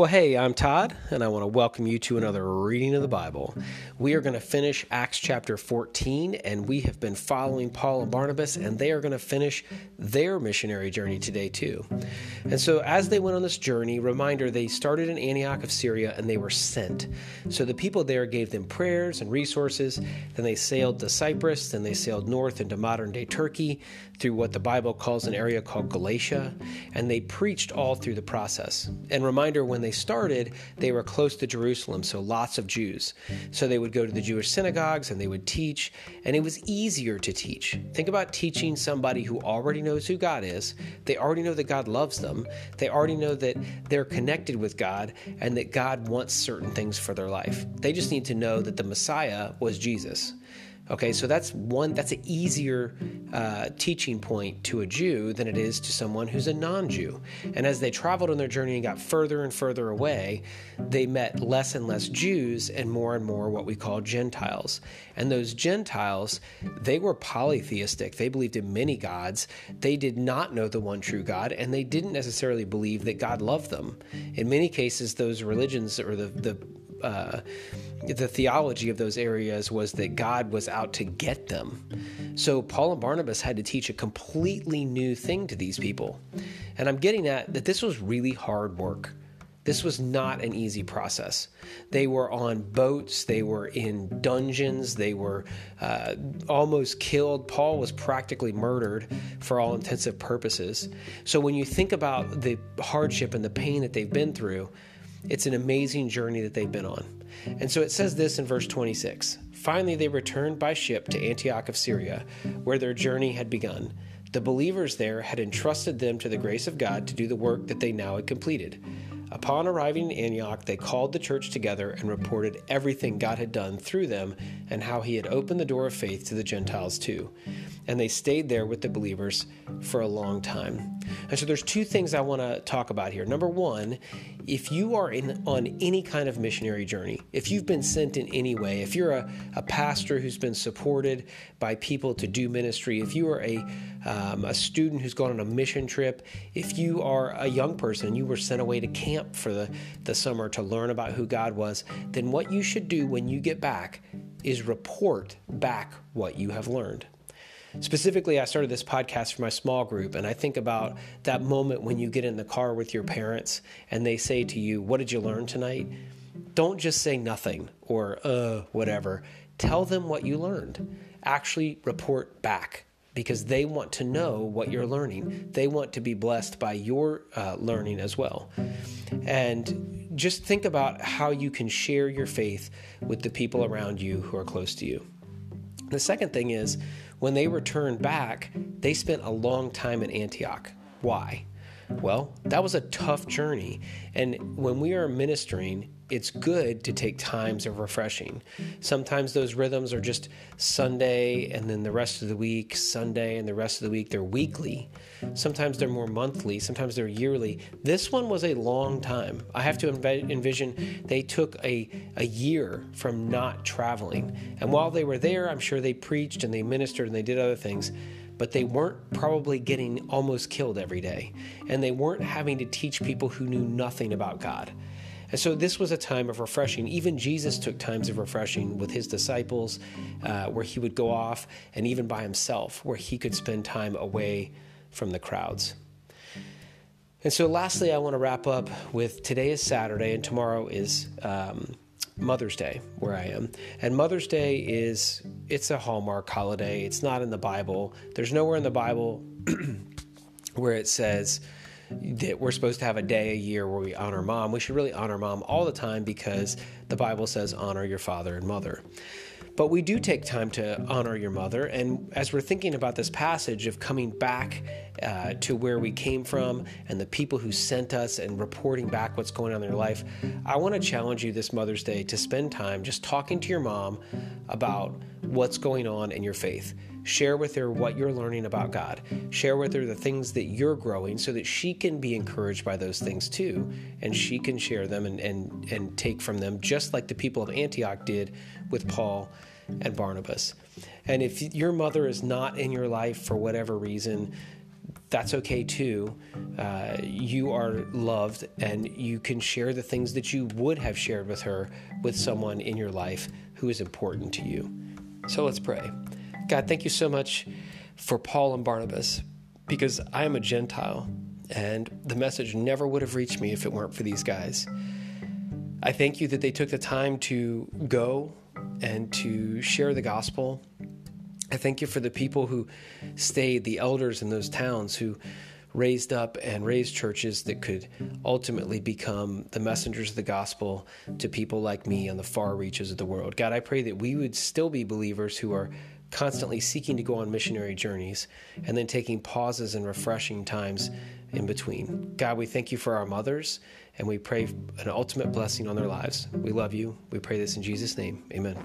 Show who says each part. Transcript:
Speaker 1: Well, hey, I'm Todd, and I want to welcome you to another reading of the Bible. We are going to finish Acts chapter 14, and we have been following Paul and Barnabas, and they are going to finish their missionary journey today, too. And so, as they went on this journey, reminder, they started in Antioch of Syria and they were sent. So, the people there gave them prayers and resources. Then they sailed to Cyprus, then they sailed north into modern day Turkey through what the Bible calls an area called Galatia, and they preached all through the process. And reminder, when they started, they were close to Jerusalem, so lots of Jews. So they would go to the Jewish synagogues and they would teach, and it was easier to teach. Think about teaching somebody who already knows who God is. They already know that God loves them. They already know that they're connected with God and that God wants certain things for their life. They just need to know that the Messiah was Jesus. Okay, so that's one, that's an easier uh, teaching point to a Jew than it is to someone who's a non Jew. And as they traveled on their journey and got further and further away, they met less and less Jews and more and more what we call Gentiles. And those Gentiles, they were polytheistic. They believed in many gods. They did not know the one true God, and they didn't necessarily believe that God loved them. In many cases, those religions or the, the uh, the theology of those areas was that God was out to get them. So Paul and Barnabas had to teach a completely new thing to these people. And I'm getting at that this was really hard work. This was not an easy process. They were on boats, they were in dungeons, they were uh, almost killed. Paul was practically murdered for all intensive purposes. So when you think about the hardship and the pain that they've been through, it's an amazing journey that they've been on. And so it says this in verse 26 Finally, they returned by ship to Antioch of Syria, where their journey had begun. The believers there had entrusted them to the grace of God to do the work that they now had completed. Upon arriving in Antioch, they called the church together and reported everything God had done through them and how he had opened the door of faith to the Gentiles too. And they stayed there with the believers for a long time. And so there's two things I want to talk about here. Number one, if you are in on any kind of missionary journey, if you've been sent in any way, if you're a, a pastor who's been supported by people to do ministry, if you are a, um, a student who's gone on a mission trip, if you are a young person and you were sent away to camp for the, the summer to learn about who God was, then what you should do when you get back is report back what you have learned. Specifically, I started this podcast for my small group, and I think about that moment when you get in the car with your parents and they say to you, What did you learn tonight? Don't just say nothing or, uh, whatever. Tell them what you learned. Actually, report back because they want to know what you're learning. They want to be blessed by your uh, learning as well. And just think about how you can share your faith with the people around you who are close to you. The second thing is, when they returned back, they spent a long time in Antioch. Why? Well, that was a tough journey. And when we are ministering, it's good to take times of refreshing. Sometimes those rhythms are just Sunday and then the rest of the week, Sunday and the rest of the week. They're weekly. Sometimes they're more monthly, sometimes they're yearly. This one was a long time. I have to envision they took a, a year from not traveling. And while they were there, I'm sure they preached and they ministered and they did other things but they weren't probably getting almost killed every day. And they weren't having to teach people who knew nothing about God. And so this was a time of refreshing. Even Jesus took times of refreshing with his disciples, uh, where he would go off, and even by himself, where he could spend time away from the crowds. And so, lastly, I want to wrap up with today is Saturday, and tomorrow is um, Mother's Day, where I am. And Mother's Day is it's a Hallmark holiday. It's not in the Bible. There's nowhere in the Bible where it says that we're supposed to have a day a year where we honor mom. We should really honor mom all the time because the Bible says honor your father and mother. But we do take time to honor your mother. And as we're thinking about this passage of coming back uh, to where we came from and the people who sent us and reporting back what's going on in their life, I want to challenge you this Mother's Day to spend time just talking to your mom about what's going on in your faith. Share with her what you're learning about God. Share with her the things that you're growing so that she can be encouraged by those things too. And she can share them and, and, and take from them, just like the people of Antioch did with Paul and Barnabas. And if your mother is not in your life for whatever reason, that's okay too. Uh, you are loved, and you can share the things that you would have shared with her with someone in your life who is important to you. So let's pray. God, thank you so much for Paul and Barnabas because I am a Gentile and the message never would have reached me if it weren't for these guys. I thank you that they took the time to go and to share the gospel. I thank you for the people who stayed, the elders in those towns who raised up and raised churches that could ultimately become the messengers of the gospel to people like me on the far reaches of the world. God, I pray that we would still be believers who are constantly seeking to go on missionary journeys and then taking pauses and refreshing times in between. God, we thank you for our mothers and we pray an ultimate blessing on their lives. We love you. We pray this in Jesus' name. Amen.